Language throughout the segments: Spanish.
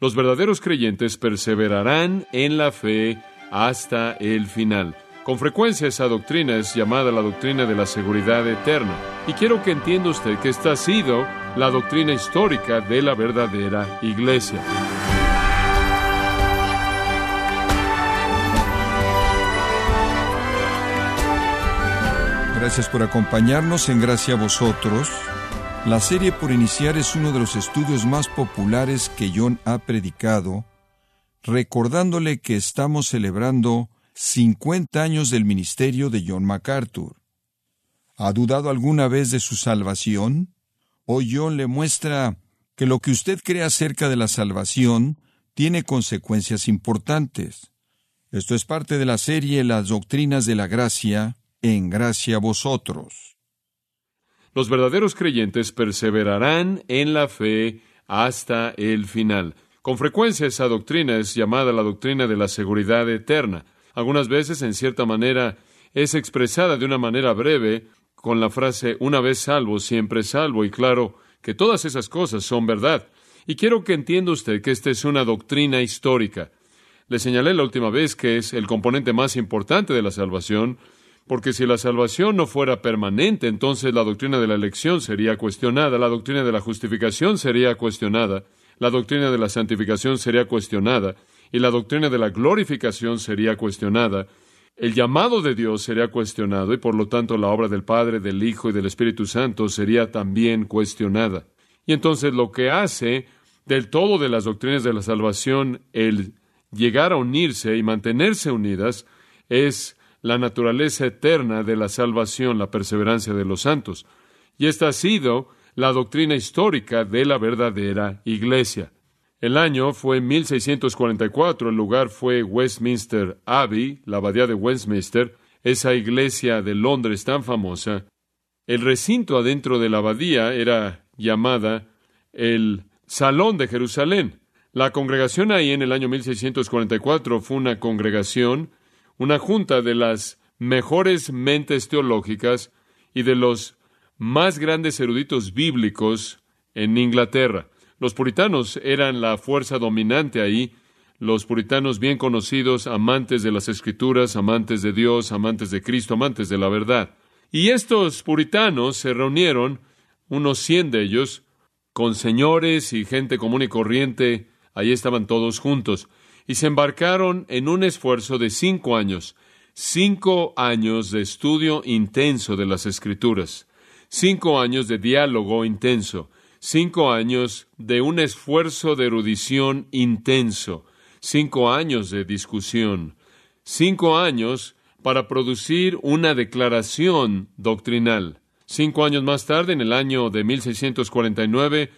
Los verdaderos creyentes perseverarán en la fe hasta el final. Con frecuencia esa doctrina es llamada la doctrina de la seguridad eterna. Y quiero que entienda usted que esta ha sido la doctrina histórica de la verdadera iglesia. Gracias por acompañarnos en Gracia a vosotros. La serie por iniciar es uno de los estudios más populares que John ha predicado, recordándole que estamos celebrando 50 años del ministerio de John MacArthur. ¿Ha dudado alguna vez de su salvación? Hoy John le muestra que lo que usted cree acerca de la salvación tiene consecuencias importantes. Esto es parte de la serie Las Doctrinas de la Gracia, en gracia a vosotros. Los verdaderos creyentes perseverarán en la fe hasta el final. Con frecuencia esa doctrina es llamada la doctrina de la seguridad eterna. Algunas veces, en cierta manera, es expresada de una manera breve con la frase una vez salvo, siempre salvo. Y claro que todas esas cosas son verdad. Y quiero que entienda usted que esta es una doctrina histórica. Le señalé la última vez que es el componente más importante de la salvación, porque si la salvación no fuera permanente, entonces la doctrina de la elección sería cuestionada, la doctrina de la justificación sería cuestionada, la doctrina de la santificación sería cuestionada, y la doctrina de la glorificación sería cuestionada. El llamado de Dios sería cuestionado y por lo tanto la obra del Padre, del Hijo y del Espíritu Santo sería también cuestionada. Y entonces lo que hace del todo de las doctrinas de la salvación el llegar a unirse y mantenerse unidas es la naturaleza eterna de la salvación, la perseverancia de los santos. Y esta ha sido la doctrina histórica de la verdadera Iglesia. El año fue 1644, el lugar fue Westminster Abbey, la abadía de Westminster, esa iglesia de Londres tan famosa. El recinto adentro de la abadía era llamada el Salón de Jerusalén. La congregación ahí en el año 1644 fue una congregación una junta de las mejores mentes teológicas y de los más grandes eruditos bíblicos en Inglaterra. Los puritanos eran la fuerza dominante ahí, los puritanos bien conocidos, amantes de las escrituras, amantes de Dios, amantes de Cristo, amantes de la verdad. Y estos puritanos se reunieron, unos cien de ellos, con señores y gente común y corriente, ahí estaban todos juntos y se embarcaron en un esfuerzo de cinco años, cinco años de estudio intenso de las Escrituras, cinco años de diálogo intenso, cinco años de un esfuerzo de erudición intenso, cinco años de discusión, cinco años para producir una declaración doctrinal. Cinco años más tarde, en el año de 1649,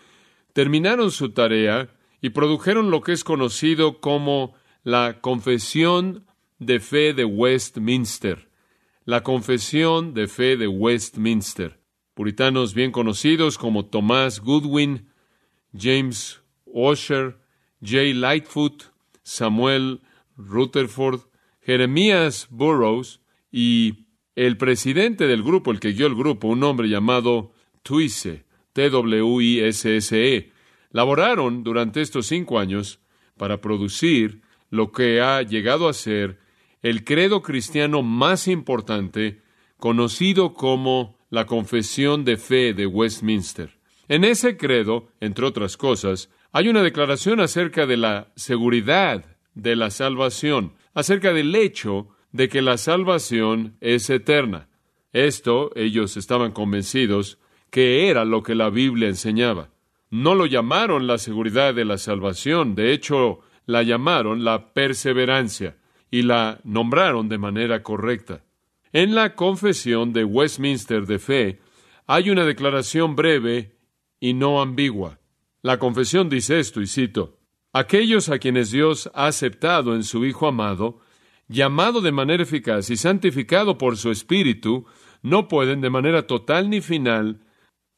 terminaron su tarea y produjeron lo que es conocido como la Confesión de Fe de Westminster. La Confesión de Fe de Westminster. Puritanos bien conocidos como Thomas Goodwin, James Osher, J. Lightfoot, Samuel Rutherford, Jeremías Burroughs y el presidente del grupo, el que guió el grupo, un hombre llamado Twisse, T-W-I-S-S-E, laboraron durante estos cinco años para producir lo que ha llegado a ser el credo cristiano más importante, conocido como la Confesión de Fe de Westminster. En ese credo, entre otras cosas, hay una declaración acerca de la seguridad de la salvación, acerca del hecho de que la salvación es eterna. Esto ellos estaban convencidos que era lo que la Biblia enseñaba. No lo llamaron la seguridad de la salvación, de hecho la llamaron la perseverancia y la nombraron de manera correcta. En la confesión de Westminster de fe hay una declaración breve y no ambigua. La confesión dice esto, y cito, Aquellos a quienes Dios ha aceptado en su Hijo amado, llamado de manera eficaz y santificado por su Espíritu, no pueden de manera total ni final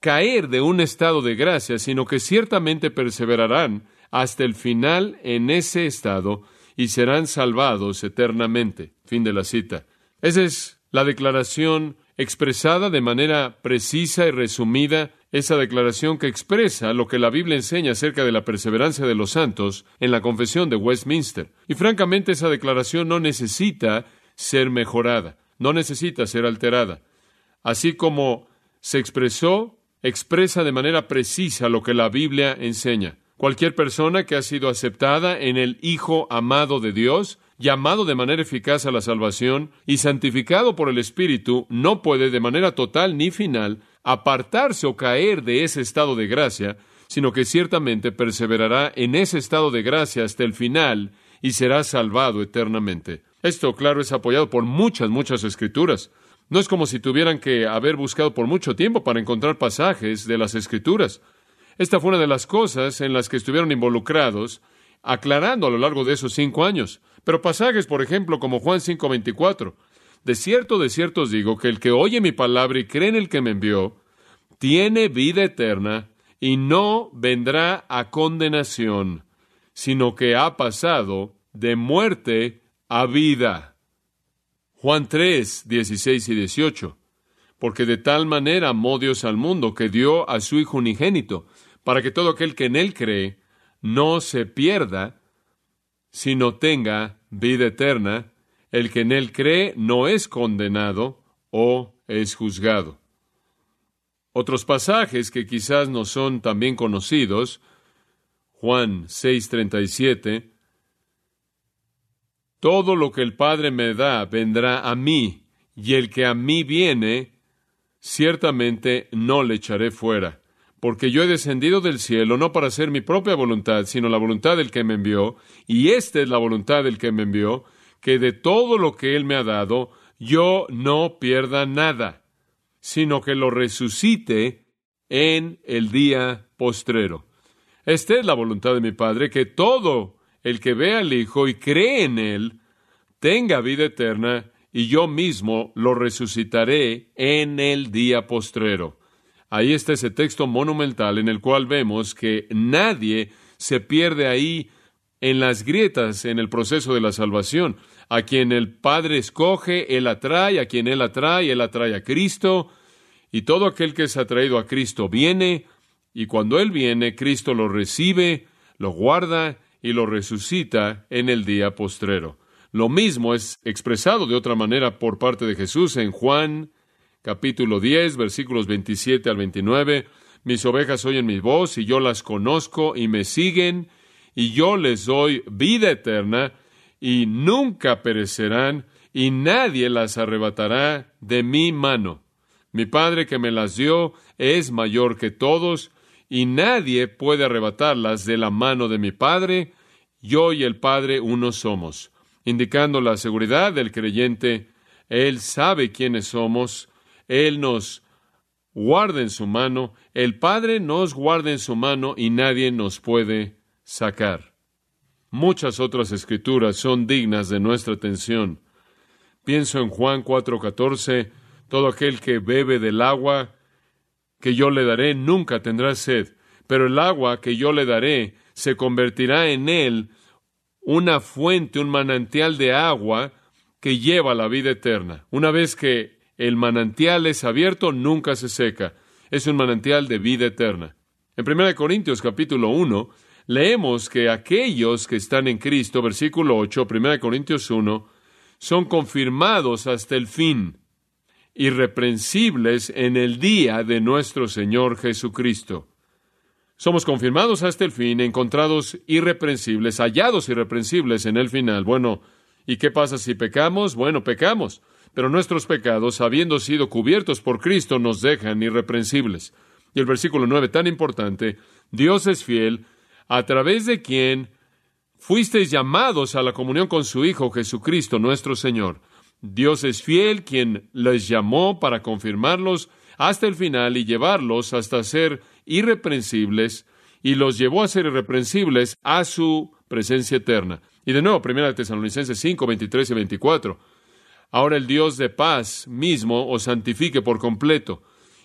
caer de un estado de gracia, sino que ciertamente perseverarán hasta el final en ese estado y serán salvados eternamente. Fin de la cita. Esa es la declaración expresada de manera precisa y resumida esa declaración que expresa lo que la Biblia enseña acerca de la perseverancia de los santos en la confesión de Westminster. Y francamente esa declaración no necesita ser mejorada, no necesita ser alterada. Así como se expresó, expresa de manera precisa lo que la Biblia enseña. Cualquier persona que ha sido aceptada en el Hijo amado de Dios, llamado de manera eficaz a la salvación y santificado por el Espíritu, no puede de manera total ni final apartarse o caer de ese estado de gracia, sino que ciertamente perseverará en ese estado de gracia hasta el final y será salvado eternamente. Esto, claro, es apoyado por muchas, muchas escrituras. No es como si tuvieran que haber buscado por mucho tiempo para encontrar pasajes de las escrituras. Esta fue una de las cosas en las que estuvieron involucrados, aclarando a lo largo de esos cinco años. Pero pasajes, por ejemplo, como Juan 5:24, de cierto, de cierto os digo que el que oye mi palabra y cree en el que me envió, tiene vida eterna y no vendrá a condenación, sino que ha pasado de muerte a vida. Juan 3, 16 y 18. Porque de tal manera amó Dios al mundo que dio a su Hijo unigénito, para que todo aquel que en él cree no se pierda, sino tenga vida eterna. El que en él cree no es condenado o es juzgado. Otros pasajes que quizás no son también conocidos, Juan 6:37, Todo lo que el Padre me da vendrá a mí, y el que a mí viene, ciertamente no le echaré fuera, porque yo he descendido del cielo no para hacer mi propia voluntad, sino la voluntad del que me envió, y esta es la voluntad del que me envió, que de todo lo que Él me ha dado, yo no pierda nada, sino que lo resucite en el día postrero. Esta es la voluntad de mi Padre, que todo el que vea al Hijo y cree en Él tenga vida eterna, y yo mismo lo resucitaré en el día postrero. Ahí está ese texto monumental en el cual vemos que nadie se pierde ahí en las grietas en el proceso de la salvación. A quien el Padre escoge, Él atrae, a quien Él atrae, Él atrae a Cristo, y todo aquel que es atraído a Cristo viene, y cuando Él viene, Cristo lo recibe, lo guarda y lo resucita en el día postrero. Lo mismo es expresado de otra manera por parte de Jesús en Juan capítulo 10, versículos 27 al 29. Mis ovejas oyen mi voz y yo las conozco y me siguen y yo les doy vida eterna, y nunca perecerán, y nadie las arrebatará de mi mano. Mi Padre que me las dio es mayor que todos, y nadie puede arrebatarlas de la mano de mi Padre. Yo y el Padre uno somos, indicando la seguridad del creyente. Él sabe quiénes somos, Él nos guarda en su mano, el Padre nos guarda en su mano y nadie nos puede sacar. Muchas otras escrituras son dignas de nuestra atención. Pienso en Juan 4:14, todo aquel que bebe del agua que yo le daré nunca tendrá sed, pero el agua que yo le daré se convertirá en él una fuente, un manantial de agua que lleva la vida eterna. Una vez que el manantial es abierto, nunca se seca. Es un manantial de vida eterna. En 1 Corintios capítulo 1 leemos que aquellos que están en Cristo, versículo 8, 1 Corintios 1, son confirmados hasta el fin, irreprensibles en el día de nuestro Señor Jesucristo. Somos confirmados hasta el fin, encontrados irreprensibles, hallados irreprensibles en el final. Bueno, ¿y qué pasa si pecamos? Bueno, pecamos, pero nuestros pecados, habiendo sido cubiertos por Cristo, nos dejan irreprensibles. Y el versículo 9, tan importante, Dios es fiel, a través de quien fuisteis llamados a la comunión con su Hijo Jesucristo nuestro Señor. Dios es fiel quien les llamó para confirmarlos hasta el final y llevarlos hasta ser irreprensibles y los llevó a ser irreprensibles a su presencia eterna. Y de nuevo, 1 Tesalonicenses 5, 23 y 24. Ahora el Dios de paz mismo os santifique por completo,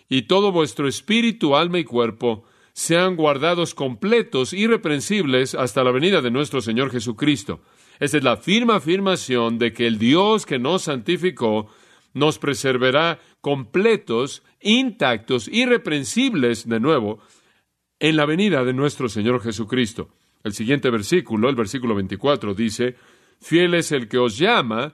y todo vuestro espíritu, alma y cuerpo sean guardados completos, irreprensibles, hasta la venida de nuestro Señor Jesucristo. Esa es la firme afirmación de que el Dios que nos santificó nos preservará completos, intactos, irreprensibles de nuevo en la venida de nuestro Señor Jesucristo. El siguiente versículo, el versículo 24, dice, Fiel es el que os llama,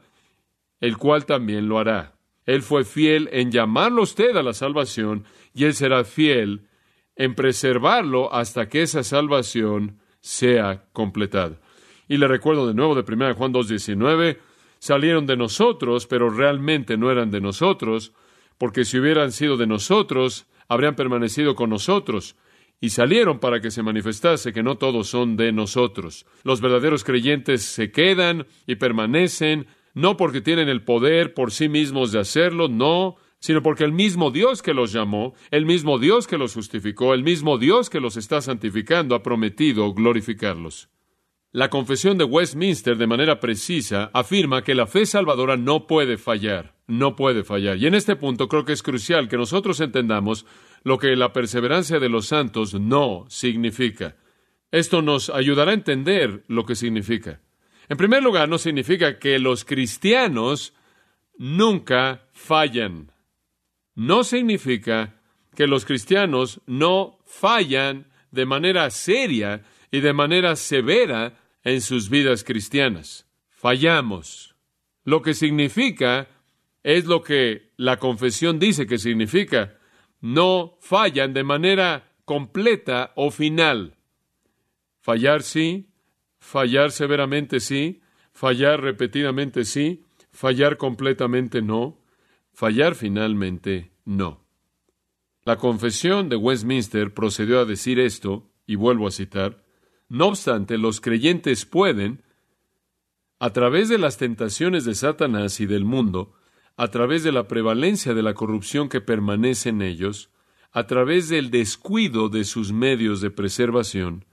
el cual también lo hará. Él fue fiel en llamarlo usted a la salvación y Él será fiel en preservarlo hasta que esa salvación sea completada. Y le recuerdo de nuevo de 1 Juan 2.19, salieron de nosotros, pero realmente no eran de nosotros, porque si hubieran sido de nosotros, habrían permanecido con nosotros y salieron para que se manifestase que no todos son de nosotros. Los verdaderos creyentes se quedan y permanecen, no porque tienen el poder por sí mismos de hacerlo, no, sino porque el mismo Dios que los llamó, el mismo Dios que los justificó, el mismo Dios que los está santificando, ha prometido glorificarlos. La confesión de Westminster, de manera precisa, afirma que la fe salvadora no puede fallar, no puede fallar. Y en este punto creo que es crucial que nosotros entendamos lo que la perseverancia de los santos no significa. Esto nos ayudará a entender lo que significa. En primer lugar, no significa que los cristianos nunca fallan. No significa que los cristianos no fallan de manera seria y de manera severa en sus vidas cristianas. Fallamos. Lo que significa es lo que la confesión dice que significa. No fallan de manera completa o final. Fallar sí, fallar severamente sí, fallar repetidamente sí, fallar completamente no, fallar finalmente no. La confesión de Westminster procedió a decir esto, y vuelvo a citar, no obstante, los creyentes pueden, a través de las tentaciones de Satanás y del mundo, a través de la prevalencia de la corrupción que permanece en ellos, a través del descuido de sus medios de preservación,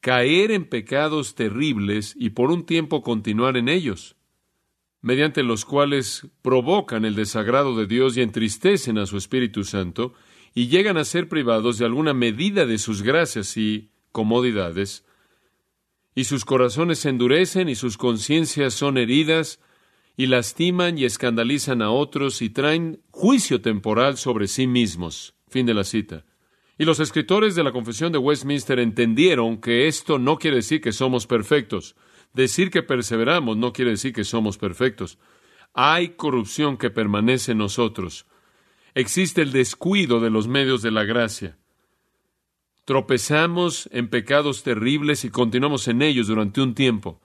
caer en pecados terribles y por un tiempo continuar en ellos, mediante los cuales provocan el desagrado de Dios y entristecen a su Espíritu Santo, y llegan a ser privados de alguna medida de sus gracias y comodidades, y sus corazones se endurecen y sus conciencias son heridas, y lastiman y escandalizan a otros y traen juicio temporal sobre sí mismos. Fin de la cita. Y los escritores de la Confesión de Westminster entendieron que esto no quiere decir que somos perfectos. Decir que perseveramos no quiere decir que somos perfectos. Hay corrupción que permanece en nosotros. Existe el descuido de los medios de la gracia. Tropezamos en pecados terribles y continuamos en ellos durante un tiempo.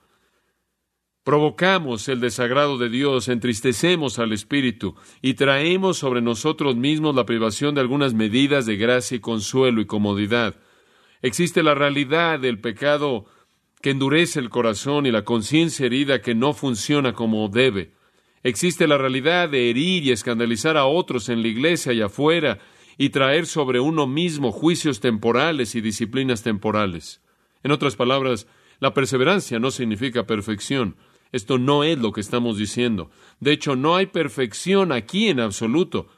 Provocamos el desagrado de Dios, entristecemos al Espíritu y traemos sobre nosotros mismos la privación de algunas medidas de gracia y consuelo y comodidad. Existe la realidad del pecado que endurece el corazón y la conciencia herida que no funciona como debe. Existe la realidad de herir y escandalizar a otros en la iglesia y afuera y traer sobre uno mismo juicios temporales y disciplinas temporales. En otras palabras, la perseverancia no significa perfección. Esto no es lo que estamos diciendo. De hecho, no hay perfección aquí en absoluto.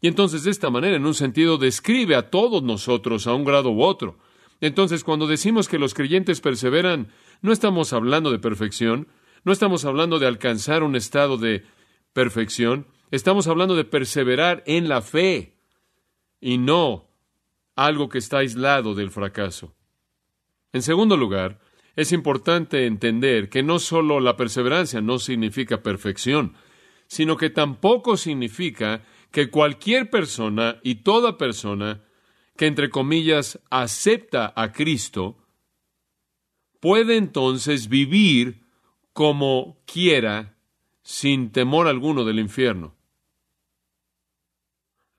Y entonces, de esta manera, en un sentido, describe a todos nosotros a un grado u otro. Entonces, cuando decimos que los creyentes perseveran, no estamos hablando de perfección, no estamos hablando de alcanzar un estado de perfección, estamos hablando de perseverar en la fe y no algo que está aislado del fracaso. En segundo lugar, es importante entender que no solo la perseverancia no significa perfección, sino que tampoco significa que cualquier persona y toda persona que, entre comillas, acepta a Cristo, puede entonces vivir como quiera sin temor alguno del infierno.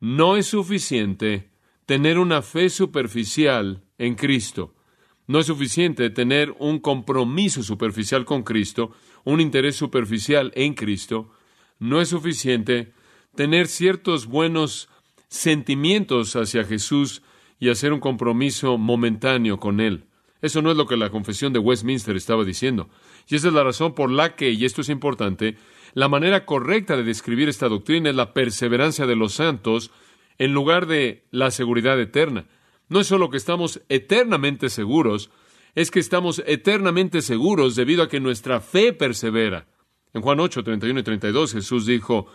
No es suficiente tener una fe superficial en Cristo. No es suficiente tener un compromiso superficial con Cristo, un interés superficial en Cristo. No es suficiente tener ciertos buenos sentimientos hacia Jesús y hacer un compromiso momentáneo con Él. Eso no es lo que la confesión de Westminster estaba diciendo. Y esa es la razón por la que, y esto es importante, la manera correcta de describir esta doctrina es la perseverancia de los santos en lugar de la seguridad eterna. No es solo que estamos eternamente seguros, es que estamos eternamente seguros debido a que nuestra fe persevera. En Juan 8, 31 y 32 Jesús dijo,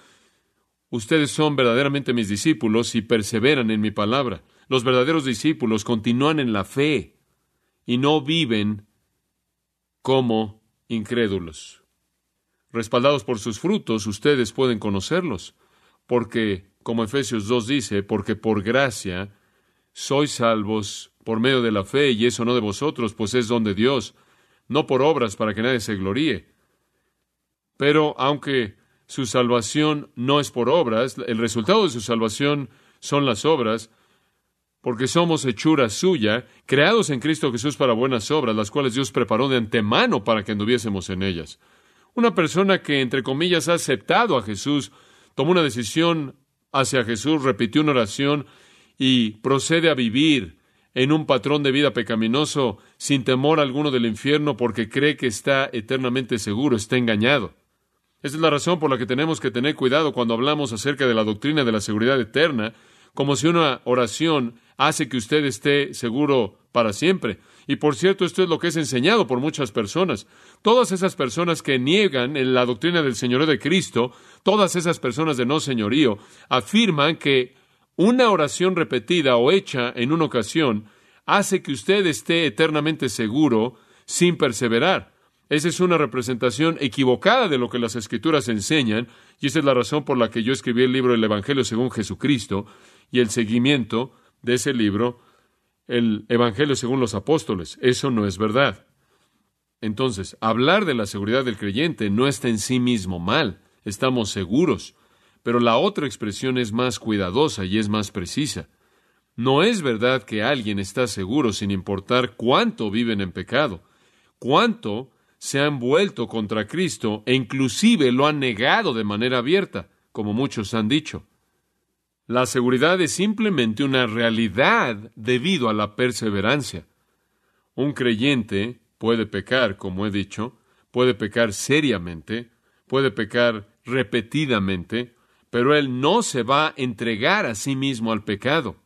ustedes son verdaderamente mis discípulos y perseveran en mi palabra. Los verdaderos discípulos continúan en la fe y no viven como incrédulos. Respaldados por sus frutos, ustedes pueden conocerlos, porque, como Efesios 2 dice, porque por gracia sois salvos por medio de la fe, y eso no de vosotros, pues es don de Dios, no por obras para que nadie se gloríe. Pero aunque su salvación no es por obras, el resultado de su salvación son las obras, porque somos hechura suya, creados en Cristo Jesús para buenas obras, las cuales Dios preparó de antemano para que anduviésemos en ellas. Una persona que, entre comillas, ha aceptado a Jesús, tomó una decisión hacia Jesús, repitió una oración y procede a vivir en un patrón de vida pecaminoso sin temor alguno del infierno porque cree que está eternamente seguro, está engañado. Esa es la razón por la que tenemos que tener cuidado cuando hablamos acerca de la doctrina de la seguridad eterna, como si una oración hace que usted esté seguro para siempre. Y por cierto, esto es lo que es enseñado por muchas personas. Todas esas personas que niegan la doctrina del señorío de Cristo, todas esas personas de no señorío, afirman que una oración repetida o hecha en una ocasión hace que usted esté eternamente seguro sin perseverar. Esa es una representación equivocada de lo que las escrituras enseñan, y esa es la razón por la que yo escribí el libro El Evangelio según Jesucristo, y el seguimiento de ese libro, el Evangelio según los apóstoles. Eso no es verdad. Entonces, hablar de la seguridad del creyente no está en sí mismo mal, estamos seguros, pero la otra expresión es más cuidadosa y es más precisa. No es verdad que alguien está seguro sin importar cuánto viven en pecado, cuánto se han vuelto contra Cristo e inclusive lo han negado de manera abierta, como muchos han dicho. La seguridad es simplemente una realidad debido a la perseverancia. Un creyente puede pecar, como he dicho, puede pecar seriamente, puede pecar repetidamente, pero él no se va a entregar a sí mismo al pecado.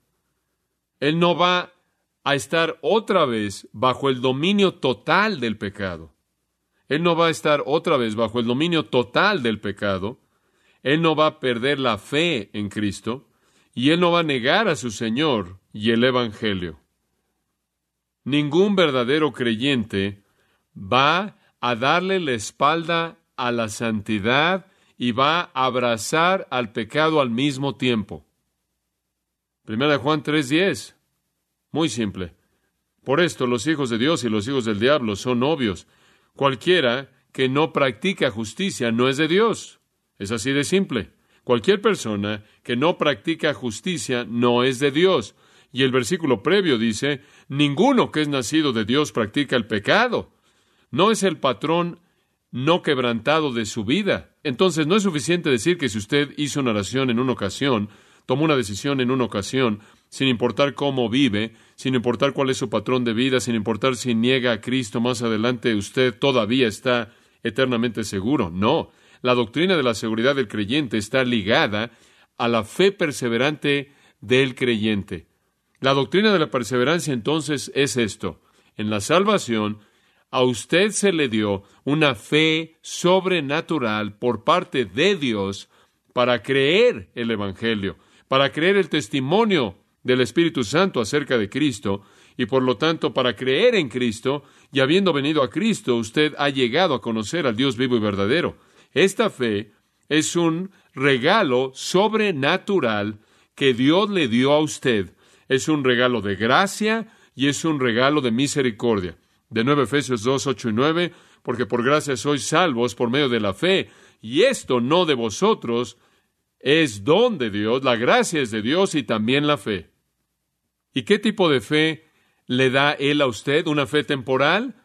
Él no va a estar otra vez bajo el dominio total del pecado. Él no va a estar otra vez bajo el dominio total del pecado. Él no va a perder la fe en Cristo y él no va a negar a su Señor y el Evangelio. Ningún verdadero creyente va a darle la espalda a la santidad y va a abrazar al pecado al mismo tiempo. Primera Juan 3:10. Muy simple. Por esto los hijos de Dios y los hijos del diablo son obvios. Cualquiera que no practica justicia no es de Dios. Es así de simple. Cualquier persona que no practica justicia no es de Dios. Y el versículo previo dice, ninguno que es nacido de Dios practica el pecado. No es el patrón no quebrantado de su vida. Entonces no es suficiente decir que si usted hizo una oración en una ocasión, tomó una decisión en una ocasión, sin importar cómo vive, sin importar cuál es su patrón de vida, sin importar si niega a Cristo más adelante, usted todavía está eternamente seguro. No, la doctrina de la seguridad del creyente está ligada a la fe perseverante del creyente. La doctrina de la perseverancia entonces es esto. En la salvación, a usted se le dio una fe sobrenatural por parte de Dios para creer el Evangelio, para creer el testimonio del Espíritu Santo acerca de Cristo, y por lo tanto para creer en Cristo, y habiendo venido a Cristo, usted ha llegado a conocer al Dios vivo y verdadero. Esta fe es un regalo sobrenatural que Dios le dio a usted. Es un regalo de gracia y es un regalo de misericordia. De nuevo Efesios 2, 8 y 9, porque por gracia sois salvos por medio de la fe, y esto no de vosotros, es don de Dios, la gracia es de Dios y también la fe. ¿Y qué tipo de fe le da Él a usted? ¿Una fe temporal?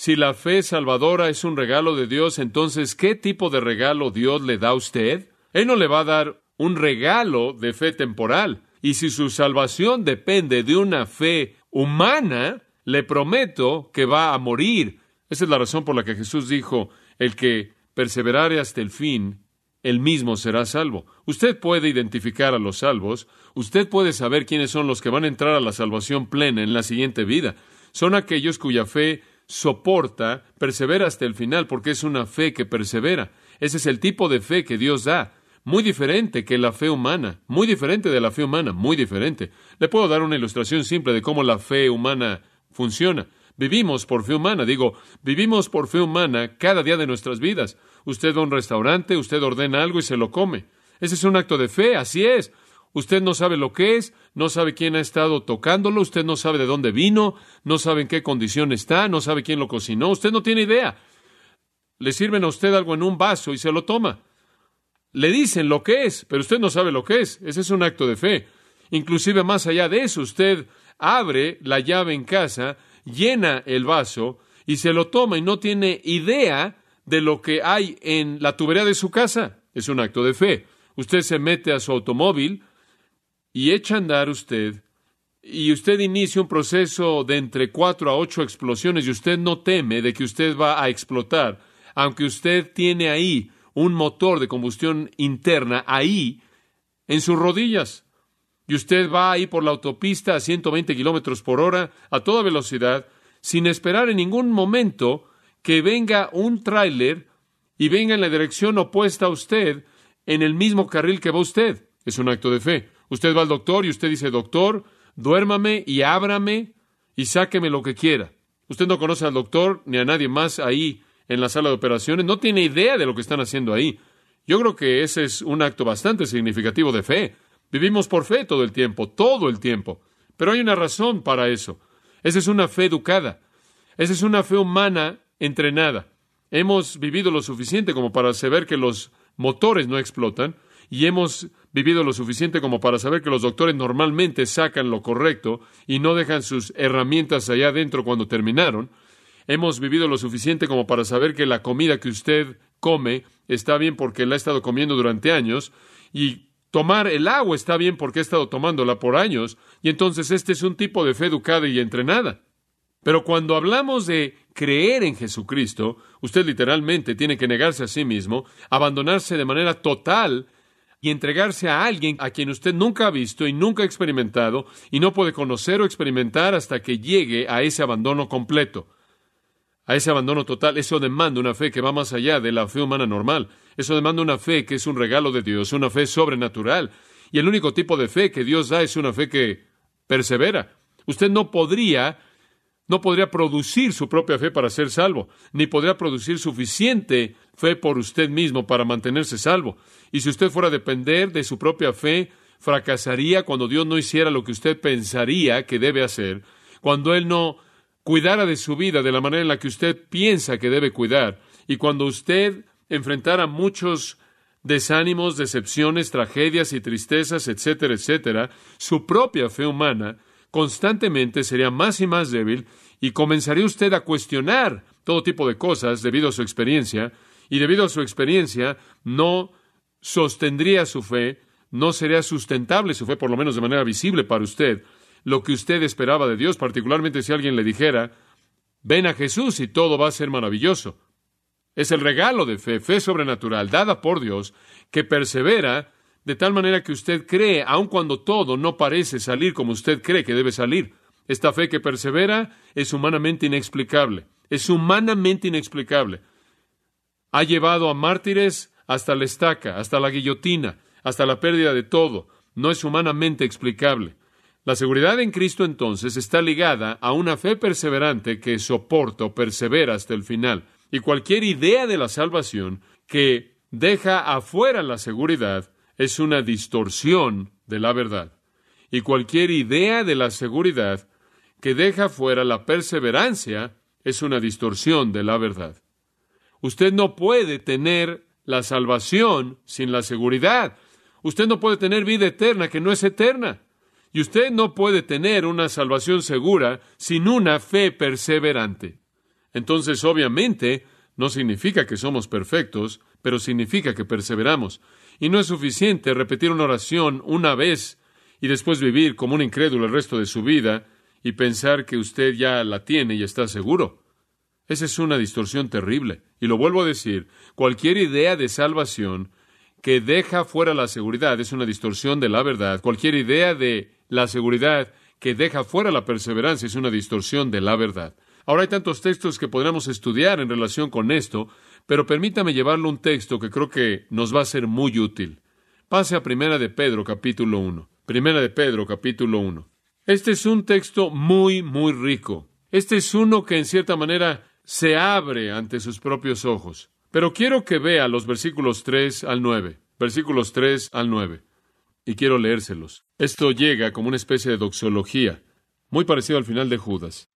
Si la fe salvadora es un regalo de Dios, entonces, ¿qué tipo de regalo Dios le da a usted? Él no le va a dar un regalo de fe temporal. Y si su salvación depende de una fe humana, le prometo que va a morir. Esa es la razón por la que Jesús dijo, el que perseverare hasta el fin, él mismo será salvo. Usted puede identificar a los salvos, usted puede saber quiénes son los que van a entrar a la salvación plena en la siguiente vida. Son aquellos cuya fe soporta, persevera hasta el final, porque es una fe que persevera. Ese es el tipo de fe que Dios da. muy diferente que la fe humana, muy diferente de la fe humana, muy diferente. Le puedo dar una ilustración simple de cómo la fe humana funciona. Vivimos por fe humana, digo, vivimos por fe humana cada día de nuestras vidas. Usted va a un restaurante, usted ordena algo y se lo come. Ese es un acto de fe, así es. Usted no sabe lo que es, no sabe quién ha estado tocándolo, usted no sabe de dónde vino, no sabe en qué condición está, no sabe quién lo cocinó, usted no tiene idea. Le sirven a usted algo en un vaso y se lo toma. Le dicen lo que es, pero usted no sabe lo que es. Ese es un acto de fe. Inclusive más allá de eso, usted abre la llave en casa, llena el vaso y se lo toma y no tiene idea de lo que hay en la tubería de su casa. Es un acto de fe. Usted se mete a su automóvil y echa a andar usted y usted inicia un proceso de entre cuatro a ocho explosiones y usted no teme de que usted va a explotar, aunque usted tiene ahí un motor de combustión interna ahí en sus rodillas. Y usted va ahí por la autopista a 120 kilómetros por hora a toda velocidad, sin esperar en ningún momento que venga un tráiler y venga en la dirección opuesta a usted en el mismo carril que va usted. Es un acto de fe. Usted va al doctor y usted dice, doctor, duérmame y ábrame y sáqueme lo que quiera. Usted no conoce al doctor ni a nadie más ahí en la sala de operaciones, no tiene idea de lo que están haciendo ahí. Yo creo que ese es un acto bastante significativo de fe. Vivimos por fe todo el tiempo, todo el tiempo. Pero hay una razón para eso. Esa es una fe educada. Esa es una fe humana entrenada. Hemos vivido lo suficiente como para saber que los motores no explotan y hemos vivido lo suficiente como para saber que los doctores normalmente sacan lo correcto y no dejan sus herramientas allá adentro cuando terminaron. Hemos vivido lo suficiente como para saber que la comida que usted come está bien porque la ha estado comiendo durante años y tomar el agua está bien porque ha estado tomándola por años y entonces este es un tipo de fe educada y entrenada. Pero cuando hablamos de creer en Jesucristo, usted literalmente tiene que negarse a sí mismo, abandonarse de manera total y entregarse a alguien a quien usted nunca ha visto y nunca ha experimentado y no puede conocer o experimentar hasta que llegue a ese abandono completo, a ese abandono total. Eso demanda una fe que va más allá de la fe humana normal. Eso demanda una fe que es un regalo de Dios, una fe sobrenatural. Y el único tipo de fe que Dios da es una fe que persevera. Usted no podría no podría producir su propia fe para ser salvo, ni podría producir suficiente fe por usted mismo para mantenerse salvo. Y si usted fuera a depender de su propia fe, fracasaría cuando Dios no hiciera lo que usted pensaría que debe hacer, cuando Él no cuidara de su vida de la manera en la que usted piensa que debe cuidar, y cuando usted enfrentara muchos desánimos, decepciones, tragedias y tristezas, etcétera, etcétera, su propia fe humana constantemente sería más y más débil y comenzaría usted a cuestionar todo tipo de cosas debido a su experiencia, y debido a su experiencia no sostendría su fe, no sería sustentable su fe, por lo menos de manera visible para usted, lo que usted esperaba de Dios, particularmente si alguien le dijera, ven a Jesús y todo va a ser maravilloso. Es el regalo de fe, fe sobrenatural, dada por Dios, que persevera de tal manera que usted cree, aun cuando todo no parece salir como usted cree que debe salir. Esta fe que persevera es humanamente inexplicable. Es humanamente inexplicable. Ha llevado a mártires hasta la estaca, hasta la guillotina, hasta la pérdida de todo. No es humanamente explicable. La seguridad en Cristo entonces está ligada a una fe perseverante que soporta o persevera hasta el final. Y cualquier idea de la salvación que deja afuera la seguridad es una distorsión de la verdad. Y cualquier idea de la seguridad que deja fuera la perseverancia es una distorsión de la verdad. Usted no puede tener la salvación sin la seguridad. Usted no puede tener vida eterna que no es eterna. Y usted no puede tener una salvación segura sin una fe perseverante. Entonces, obviamente, no significa que somos perfectos, pero significa que perseveramos. Y no es suficiente repetir una oración una vez y después vivir como un incrédulo el resto de su vida y pensar que usted ya la tiene y está seguro. Esa es una distorsión terrible. Y lo vuelvo a decir, cualquier idea de salvación que deja fuera la seguridad es una distorsión de la verdad. Cualquier idea de la seguridad que deja fuera la perseverancia es una distorsión de la verdad. Ahora hay tantos textos que podríamos estudiar en relación con esto, pero permítame llevarle un texto que creo que nos va a ser muy útil. Pase a Primera de Pedro, capítulo 1. Primera de Pedro, capítulo 1. Este es un texto muy, muy rico. Este es uno que en cierta manera se abre ante sus propios ojos. Pero quiero que vea los versículos 3 al 9. Versículos 3 al 9. Y quiero leérselos. Esto llega como una especie de doxología, muy parecido al final de Judas.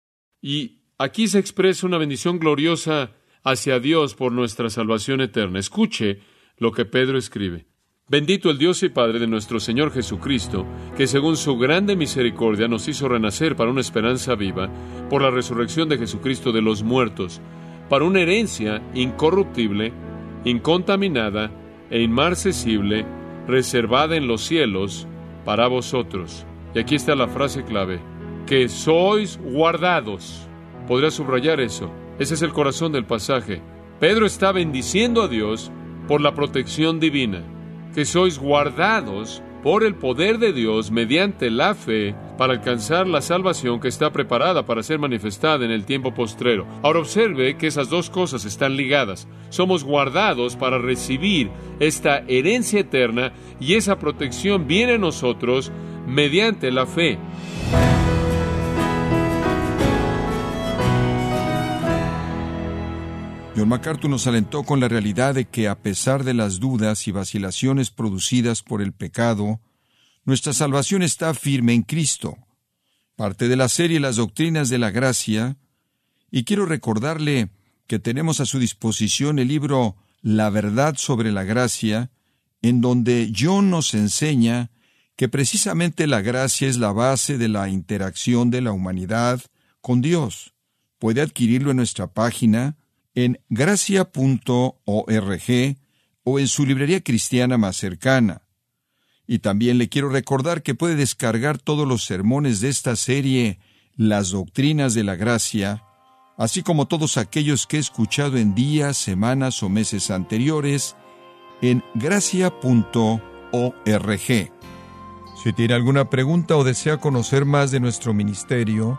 Y aquí se expresa una bendición gloriosa hacia Dios por nuestra salvación eterna. Escuche lo que Pedro escribe. Bendito el Dios y Padre de nuestro Señor Jesucristo, que según su grande misericordia nos hizo renacer para una esperanza viva por la resurrección de Jesucristo de los muertos, para una herencia incorruptible, incontaminada e inmarcesible, reservada en los cielos para vosotros. Y aquí está la frase clave, que sois guardados. Podría subrayar eso. Ese es el corazón del pasaje. Pedro está bendiciendo a Dios por la protección divina, que sois guardados por el poder de Dios mediante la fe para alcanzar la salvación que está preparada para ser manifestada en el tiempo postrero. Ahora observe que esas dos cosas están ligadas. Somos guardados para recibir esta herencia eterna y esa protección viene a nosotros mediante la fe. John MacArthur nos alentó con la realidad de que a pesar de las dudas y vacilaciones producidas por el pecado, nuestra salvación está firme en Cristo. Parte de la serie Las Doctrinas de la Gracia, y quiero recordarle que tenemos a su disposición el libro La Verdad sobre la Gracia, en donde John nos enseña que precisamente la gracia es la base de la interacción de la humanidad con Dios. Puede adquirirlo en nuestra página en gracia.org o en su librería cristiana más cercana. Y también le quiero recordar que puede descargar todos los sermones de esta serie Las Doctrinas de la Gracia, así como todos aquellos que he escuchado en días, semanas o meses anteriores en gracia.org. Si tiene alguna pregunta o desea conocer más de nuestro ministerio,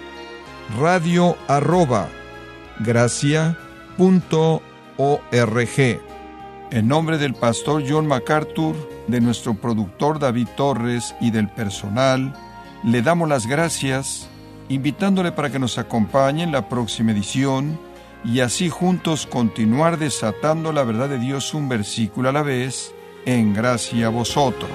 radio arroba En nombre del pastor John MacArthur, de nuestro productor David Torres y del personal, le damos las gracias, invitándole para que nos acompañe en la próxima edición y así juntos continuar desatando la verdad de Dios un versículo a la vez, en gracia a vosotros.